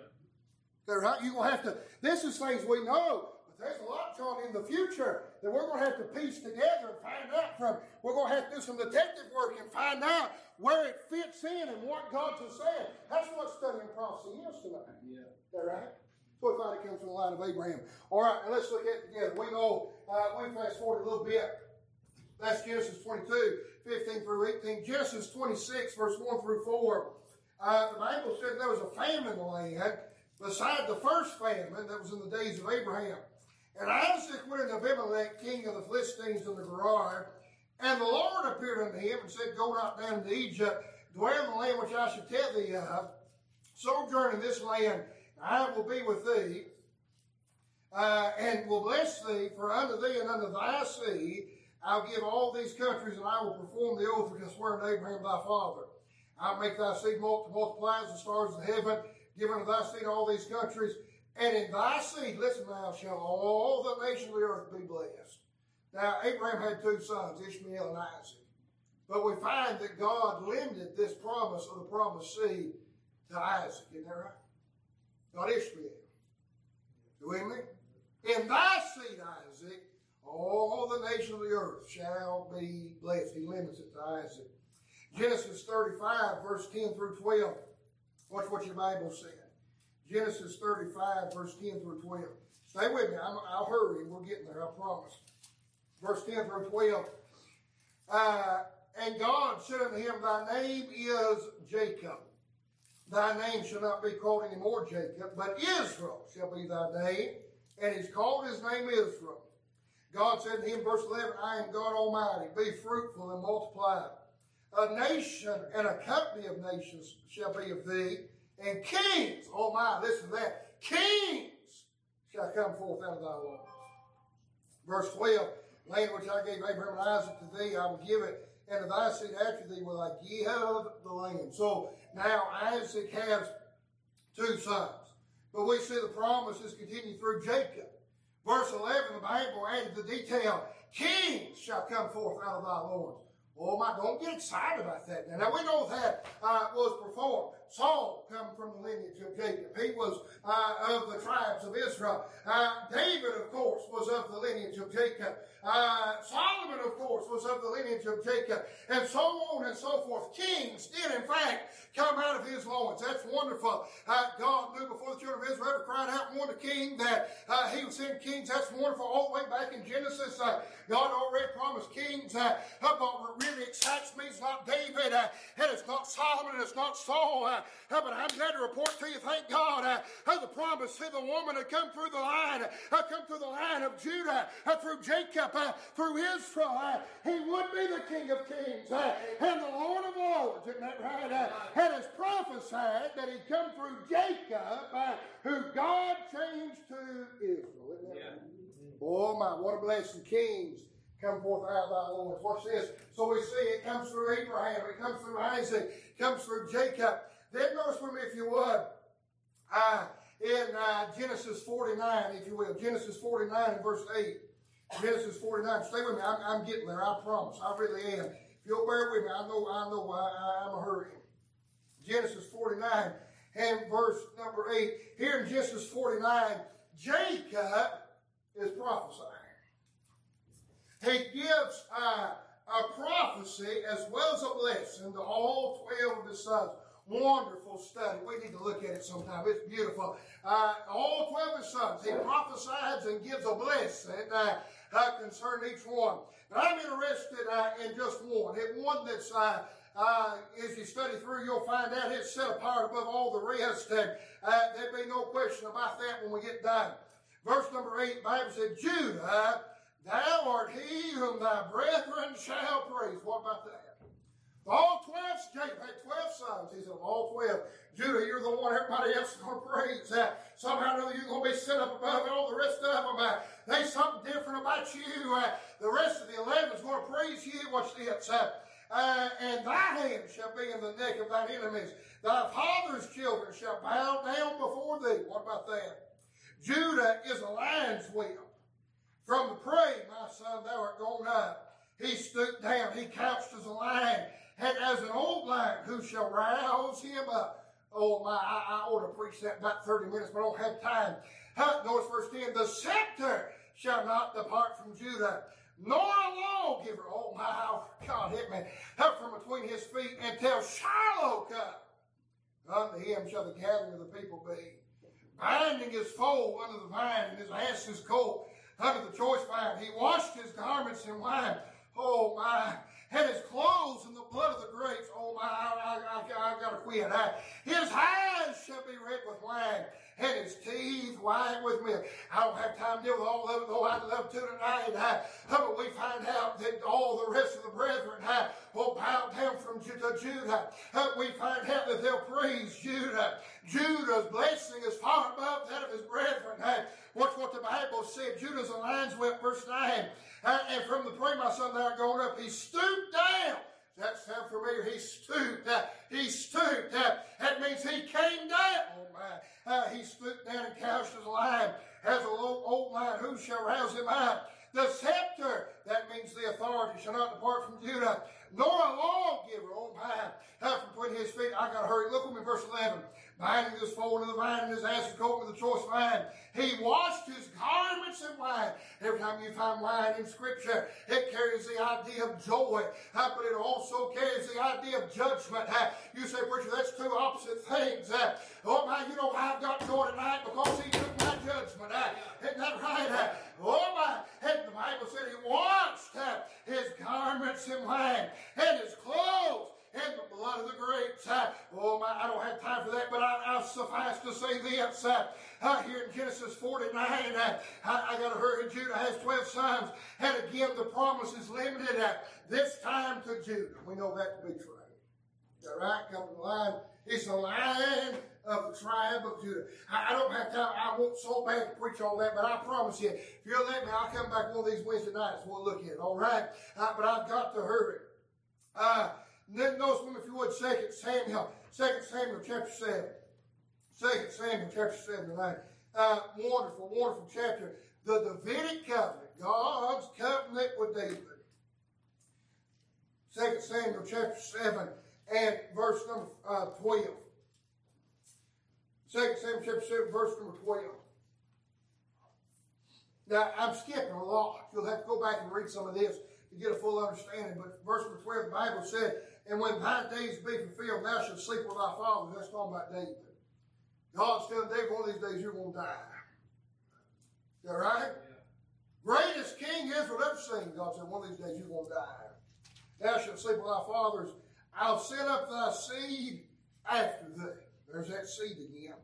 They're right. You're going to have to. This is things we know, but there's a lot, John, in the future that we're going to have to piece together and find out from. We're going to have to do some detective work and find out where it fits in and what God has said. That's what studying prophecy is tonight. Yeah. All right. So we find it comes from the line of Abraham. All right, and let's look at it together. We know, uh, we fast forward a little bit. That's Genesis 22, 15 through 18. Genesis 26, verse 1 through 4. Uh, the Bible said there was a famine in the land beside the first famine that was in the days of Abraham. And Isaac went into Abimelech, king of the Philistines, in the Gerar. And the Lord appeared unto him and said, Go not down to Egypt, dwell in the land which I shall tell thee of. Sojourn in this land, I will be with thee, uh, and will bless thee, for unto thee and unto thy seed I'll give all these countries, and I will perform the oath which I swore unto Abraham thy father. I'll make thy seed multiply as the stars of heaven, give unto thy seed all these countries, and in thy seed, listen now, shall all the nations of the earth be blessed. Now, Abraham had two sons, Ishmael and Isaac. But we find that God limited this promise of the promised seed to Isaac. Isn't that right? Not Ishmael. You with me? In thy seed, Isaac, all the nations of the earth shall be blessed. He limits it to Isaac. Genesis 35, verse 10 through 12. Watch what your Bible said. Genesis 35, verse 10 through 12. Stay with me. i will hurry. We're getting there, I promise. Verse 10 through 12. Uh, and God said unto him, Thy name is Jacob. Thy name shall not be called any more Jacob, but Israel shall be thy name. And he's called his name Israel. God said to him, verse 11, I am God Almighty. Be fruitful and multiply. A nation and a company of nations shall be of thee, and kings, oh my, listen to that, kings shall come forth out of thy loins. Verse 12, land which I gave Abraham and Isaac to thee, I will give it, and to thy seed after thee will I give the land. So now Isaac has two sons. But we see the promises continue through Jacob. Verse 11, the Bible added the detail, kings shall come forth out of thy loins. Oh my, don't get excited about that. Now, now we know that uh, was performed. Saul come from the lineage of Jacob. He was uh, of the tribes of Israel. Uh, David, of course, was of the lineage of Jacob. Uh, Solomon, of course, was of the lineage of Jacob. And so on and so forth. Kings did, in fact, come out of his loins. That's wonderful. Uh, God knew before the children of Israel ever cried out and wanted a king that uh, he would send kings. That's wonderful. All the way back in Genesis, uh, God already promised kings. Uh, but what really excites me is not David, and it's not Solomon, and it's not Saul. Uh, but I'm glad to report to you, thank God, uh, the promise to the woman had come through the line, uh, come through the line of Judah, uh, through Jacob, uh, through Israel. Uh, he would be the King of Kings uh, and the Lord of Lords, isn't that right? Uh, and it's prophesied that he'd come through Jacob, who God changed to Israel. Yeah. right? Oh my, what a blessing. Kings come forth out of thy loins. Watch this. So we see it comes through Abraham, it comes through Isaac, it comes through Jacob. Then notice with me, if you would, uh, in uh, Genesis 49, if you will, Genesis 49 and verse 8. Genesis 49. Stay with me. I'm, I'm, getting there. I promise. I really am. If you'll bear with me, I know I know I, I'm a hurry. Genesis 49 and verse number 8. Here in Genesis 49, Jacob is prophesying. He gives uh, a prophecy as well as a blessing to all 12 of his sons. Wonderful study. We need to look at it sometime. It's beautiful. Uh, all 12 of his sons, he prophesies and gives a blessing uh, uh, concerning each one. But I'm interested uh, in just one. It one that's uh, uh, as you study through, you'll find out it's set apart above all the rest, and uh, there'd be no question about that when we get done. Verse number 8, Bible said, Judah, thou art he whom thy brethren shall praise. What about that? All 12, Jacob had 12 sons. He said, all 12. Judah, you're the one everybody else is going to praise. Uh, somehow or other, you're going to be set up above all the rest of them. Uh, there's something different about you. Uh, the rest of the 11 is going to praise you. Watch this. Uh, uh, and thy hand shall be in the neck of thine enemies. Thy father's children shall bow down before thee. What about that? Judah is a lion's whelp. From the prey, my son, thou art gone up. He stooped down. He couched as a lion and as an old lion who shall rouse him up. Oh my, I, I ought to preach that about 30 minutes, but I don't have time. Huh, notice verse 10, the scepter shall not depart from Judah, nor a lawgiver, oh my, God hit me, up from between his feet until Shiloh come. Unto him shall the gathering of the people be. binding his foal under the vine and his ass's colt under the choice vine. He washed his garments in wine. Oh my. Had his clothes in the blood of the grapes. Oh my, I, I, I, I gotta quit. I, his eyes shall be red with wine and his teeth white with milk. I don't have time to deal with all of it, though I'd love to tonight. Uh, but we find out that all the rest of the brethren uh, will bow down from Judah. Judah. We find out that they'll praise Judah. Judah's blessing is far above that of his brethren. Uh, watch what the Bible said. Judah's lines went, verse 9. And from the prey, my son, thou going up, he stooped down that sound familiar? He stooped. Uh, he stooped. Uh, that means he came down. Oh my. Uh, he stooped down and couched his line as a old, old lion. Who shall rouse him up? The scepter, that means the authority, shall not depart from Judah, nor a lawgiver, oh my, uh, from putting his feet. I gotta hurry. Look with me, verse 11 binding his foal in the vine and his ass coat with a choice vine. He washed his garments in wine. Every time you find wine in Scripture, it carries the idea of joy, uh, but it also carries the idea of judgment. Uh, you say, preacher, that's two opposite things. Uh, oh my, you know why I've got joy tonight? Because he took my judgment. Isn't that right? Oh my, and the Bible said he washed his garments in wine and his clothes and the blood of the grapes. Uh, oh, my, I don't have time for that, but I, will suffice to say this. Uh, uh, here in Genesis 49, uh, I, I got to hurry. Judah has 12 sons, and again, the promise is limited this time to Judah. We know that to be true. All right, come to the line. It's the line of the tribe of Judah. I, don't have time. I won't so bad to preach on that, but I promise you, if you'll let me, I'll come back one of these Wednesday nights. We'll look at it. All right, uh, but I've got to hurry. Uh, then notice if you would, 2 Samuel, 2 Samuel chapter 7. 2 Samuel chapter 7 9. Uh, wonderful, wonderful chapter. The Davidic covenant, God's covenant with David. 2 Samuel chapter 7 and verse number uh, 12. 2 Samuel chapter 7, verse number 12. Now, I'm skipping a lot. You'll have to go back and read some of this to get a full understanding. But verse number 12, the Bible said, and when thy days be fulfilled, thou shalt sleep with thy fathers. That's talking about David. God's telling David, one of these days you're going to die. Is that right? Yeah. Greatest king Israel ever seen. God said, one of these days you're going to die. Thou shalt sleep with thy fathers. I'll set up thy seed after thee. There's that seed again.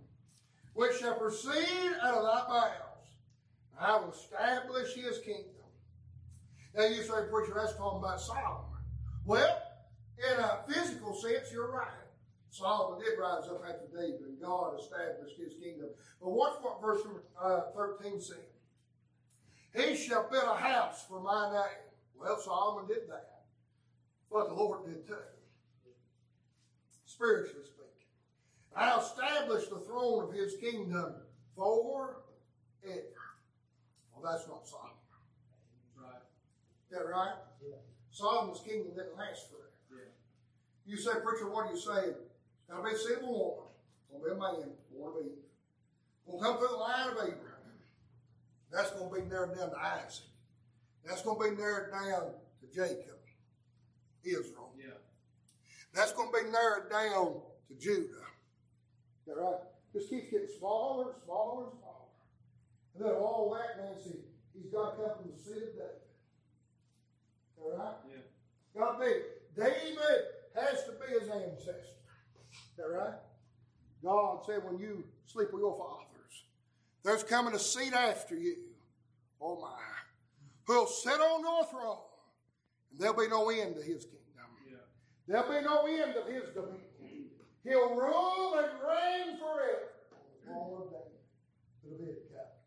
Which shall proceed out of thy bowels. I will establish his kingdom. Now you say, preacher, that's talking about Solomon. Well, in a physical sense, you're right. Solomon did rise up after David, and God established his kingdom. But watch what verse uh, 13 says. He shall build a house for my name. Well, Solomon did that. But the Lord did too. Spiritually speaking. I'll establish the throne of his kingdom forever. Well, that's not Solomon. Right. Is that right? Yeah. Solomon's kingdom didn't last forever. You say, preacher, what are you saying? To be a single woman. To be a man, born of Eve. To come through the line of Abraham. That's going to be narrowed down to Isaac. That's going to be narrowed down to Jacob, Israel. Yeah. That's going to be narrowed down to Judah. Is that right? Just keeps getting smaller and smaller and smaller. And then all that he, he's got to come from the seed of David. Is that right? Yeah. Got to be. David has to be his ancestor. Is that right? God said, when you sleep with your fathers, there's coming a seed after you. Oh my. Who'll sit on your throne. And there'll be no end to his kingdom. Yeah. There'll be no end of his dominion. He'll rule and reign forever. All of that. It'll be a cap.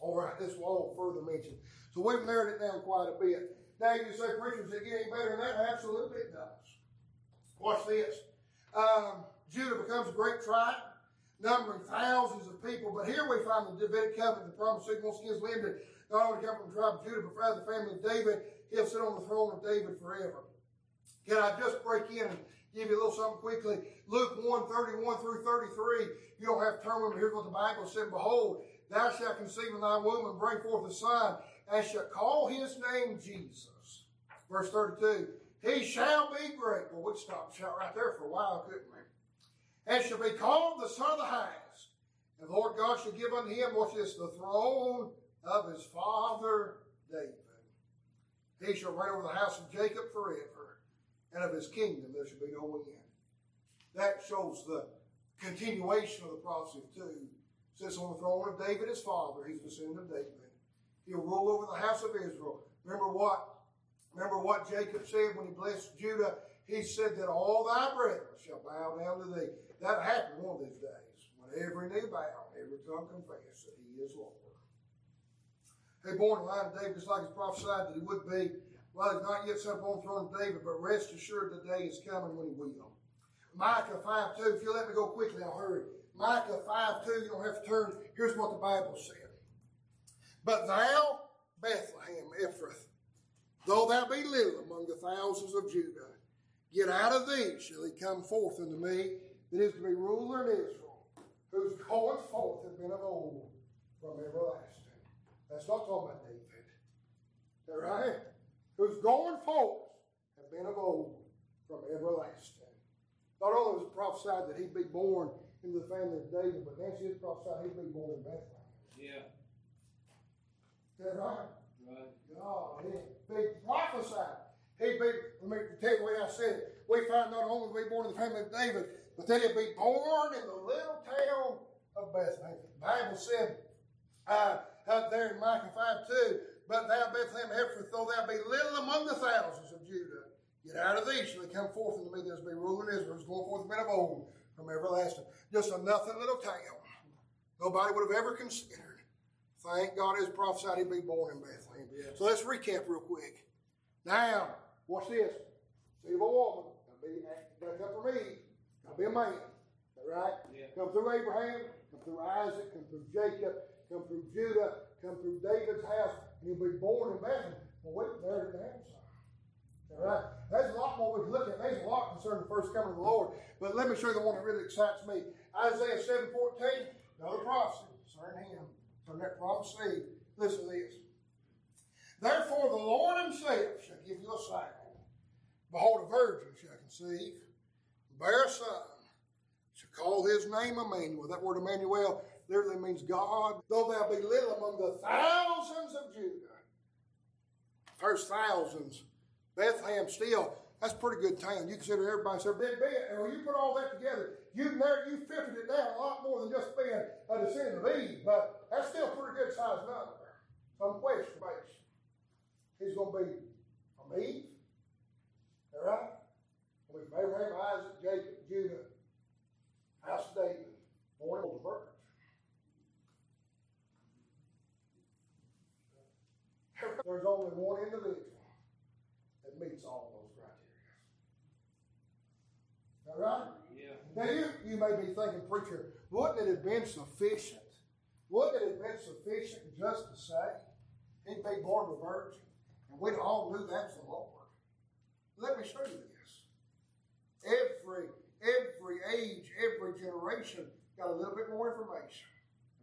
All right, this will all further mention. So we've narrowed it down quite a bit. Now you say, preachers, it get any better than that? Absolutely it does. Watch this. Um, Judah becomes a great tribe, numbering thousands of people. But here we find the Davidic covenant, the promise once again is limited not only come from the tribe of Judah, but rather the family of David. He'll sit on the throne of David forever. Can I just break in and give you a little something quickly? Luke 1 31 through 33. You don't have to turn with me. Here's what the Bible said Behold, thou shalt conceive in thy womb and bring forth a son, and shalt call his name Jesus. Verse 32. He shall be great. Well, we'd stop and shout right there for a while, couldn't we? And shall be called the Son of the Highest. And the Lord God shall give unto him, watch this, the throne of his father David. He shall reign over the house of Jacob forever, and of his kingdom there shall be no end. That shows the continuation of the prophecy of two. Sits on the throne of David his father, he's the descendant of David. He'll rule over the house of Israel. Remember what? Remember what Jacob said when he blessed Judah? He said that all thy brethren shall bow down to thee. That happened one of these days when every knee bow, every tongue confess that he is Lord. He born in line of David just like he's prophesied that he would be. Well, he's not yet set upon the throne of David, but rest assured the day is coming when he will. Micah 5 2, if you let me go quickly, I'll hurry. Micah 5 2, you don't have to turn. Here's what the Bible said. But thou, Bethlehem, Ephrath, though thou be little among the thousands of Judah, yet out of thee shall he come forth unto me that is to be ruler in Israel, whose going forth has been of old from everlasting. That's not talking about David. That right? Whose going forth have been of old from everlasting. Not only was it prophesied that he'd be born into the family of David, but Nancy is prophesied he'd be born in Bethlehem. Yeah. Is that right? God, be prophesied. He'd be, let me tell you way I said. We find not only to be born in the family of David, but that he'd be born in the little town of Bethlehem. The Bible said uh, up there in Micah 5 2, but thou Bethlehem Ephrath, though thou be little among the thousands of Judah, yet out of thee shall they come forth unto me that is be ruler in Israel, who's going forth men of old from everlasting. Just a nothing little town. Nobody would have ever considered. Thank God his prophesied he'd be born in Bethlehem. Yeah. So let's recap real quick. Now, watch this. Seed of a woman. Gotta be, gotta come from Eve. Gotta be a man. Is that right? Yeah. Come through Abraham, come through Isaac, come through Jacob, come through Judah, come through David's house, and he'll be born in Bethlehem. Well, wait, there's the answer. All right. There's a lot more we can look at. There's a lot concerning the first coming of the Lord. But let me show you the one that really excites me. Isaiah 7 14, another prophecy concerning him, concerning that promised seed. Listen to this. Therefore, the Lord himself shall give you a sign. Behold, a virgin shall conceive, bear a son, shall call his name Emmanuel. That word Emmanuel literally means God. Though thou be little among the thousands of Judah. First thousands. Bethlehem still, that's a pretty good town. You consider everybody so big, big, and when you put all that together, you there you filtered it down a lot more than just being a descendant of Eve, but that's still a pretty good sized number. Some question base. He's going to be from Eve, all right? With Abraham, Isaac, Jacob, Judah, house of David, born of the virgin. There's only one individual that meets all those criteria. All right? Yeah. Now you, you may be thinking, preacher, wouldn't it have been sufficient? Wouldn't it have been sufficient just to say he'd be born of a virgin? We'd all knew that's the Lord. Let me show you this. Every every age, every generation got a little bit more information.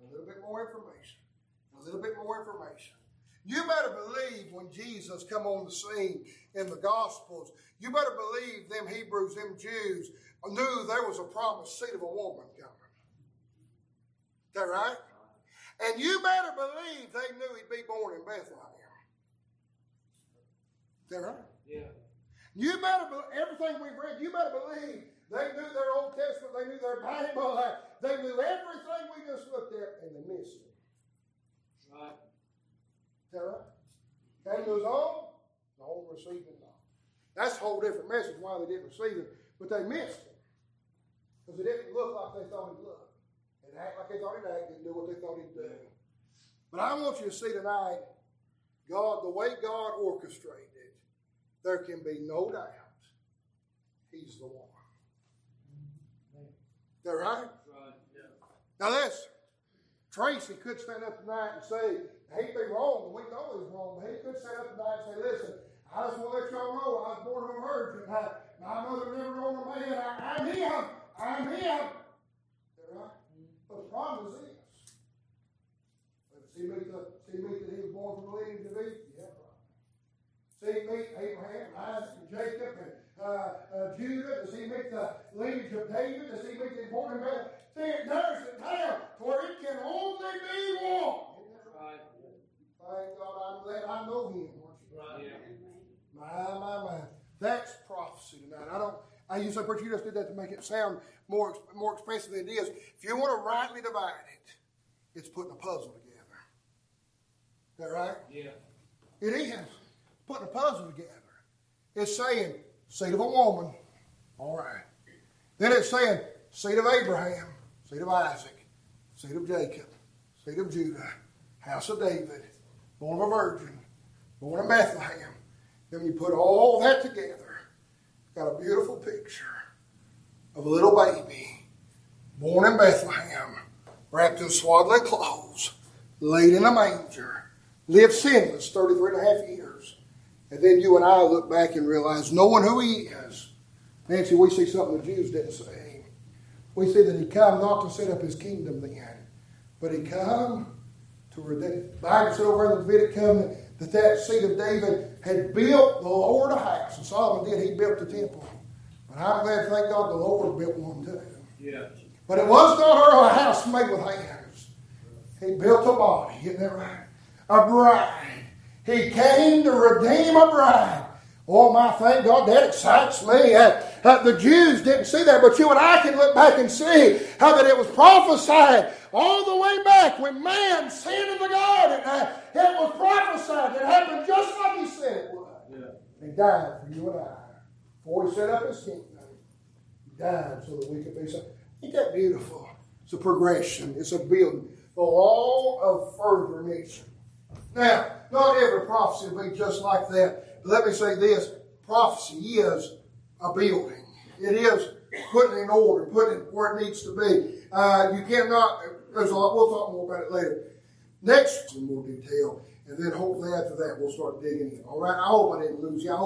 A little bit more information. A little bit more information. You better believe when Jesus come on the scene in the Gospels, you better believe them Hebrews, them Jews knew there was a promised seed of a woman coming. Is that right? And you better believe they knew he'd be born in Bethlehem. Is that right? Yeah. You better believe everything we've read. You better believe they knew their Old Testament. They knew their Bible. They knew everything we just looked at, and they missed it. Right. Is that right? Came to his the own receiving it not. That's a whole different message why they didn't receive it, but they missed it because it didn't look like they thought he'd And act like they thought he'd act. Didn't do what they thought he'd do. But I want you to see tonight, God, the way God orchestrated it, there can be no doubt He's the one. That right? Right. Yeah. Now listen, Tracy could stand up tonight and say, he'd be wrong, we know he's wrong, but he could stand up tonight and say, listen, I just want to let y'all know I was born of a virgin. My mother never owned a man. I, I'm him. I'm him. Right? But the problem is this. See me, the, see me that he was born from the lineage of Eve? Yeah, right. See me, Abraham, Isaac, and Jacob, and uh, uh, Judah? Does he make the lineage of David? Does he make the born in Bethlehem? See, it narrows it down to where it can only be one. Right. Thank God I'm glad I know him. Right. Yeah. My, my, my. That's prophecy tonight. I don't, I use that, but you just did that to make it sound more, more expensive than it is. If you want to rightly divide it, it's putting a puzzle together. Is that right? Yeah. It is. Putting a puzzle together. It's saying, seed of a woman. All right. Then it's saying, seed of Abraham, seed of Isaac, seed of Jacob, seed of Judah, house of David, born of a virgin, born in Bethlehem. Then you put all that together, got a beautiful picture of a little baby born in Bethlehem, wrapped in swaddling clothes, laid in a manger, lived sinless 33 and a half years. And then you and I look back and realize knowing who he is. Nancy, we see something the Jews didn't say. We see that he come not to set up his kingdom then, but he come to redeem. The Bible said over in the Davidic covenant that that seed of David had built the Lord a house. And Solomon did, he built the temple. But I'm glad, thank God, the Lord built one too. Yeah. But it was not a house made with hands. He built a body, isn't that right? A bride. He came to redeem a bride. Oh my, thank God, that excites me. Uh, uh, the Jews didn't see that, but you and I can look back and see how that it was prophesied all the way back when man sinned in the garden. Uh, it was prophesied. It happened just like he said it would. Yeah. He died for you and I. Before he set up his kingdom, he died so that we could be so. Ain't that beautiful? It's a progression. It's a building. The law of further mission. Now, not every prophecy will be just like that. But let me say this: prophecy is a building. It is putting in order, putting it where it needs to be. Uh, you cannot. There's a lot. We'll talk more about it later. Next, in more detail, and then hopefully after that we'll start digging in. All right. I hope I didn't lose you. I hope.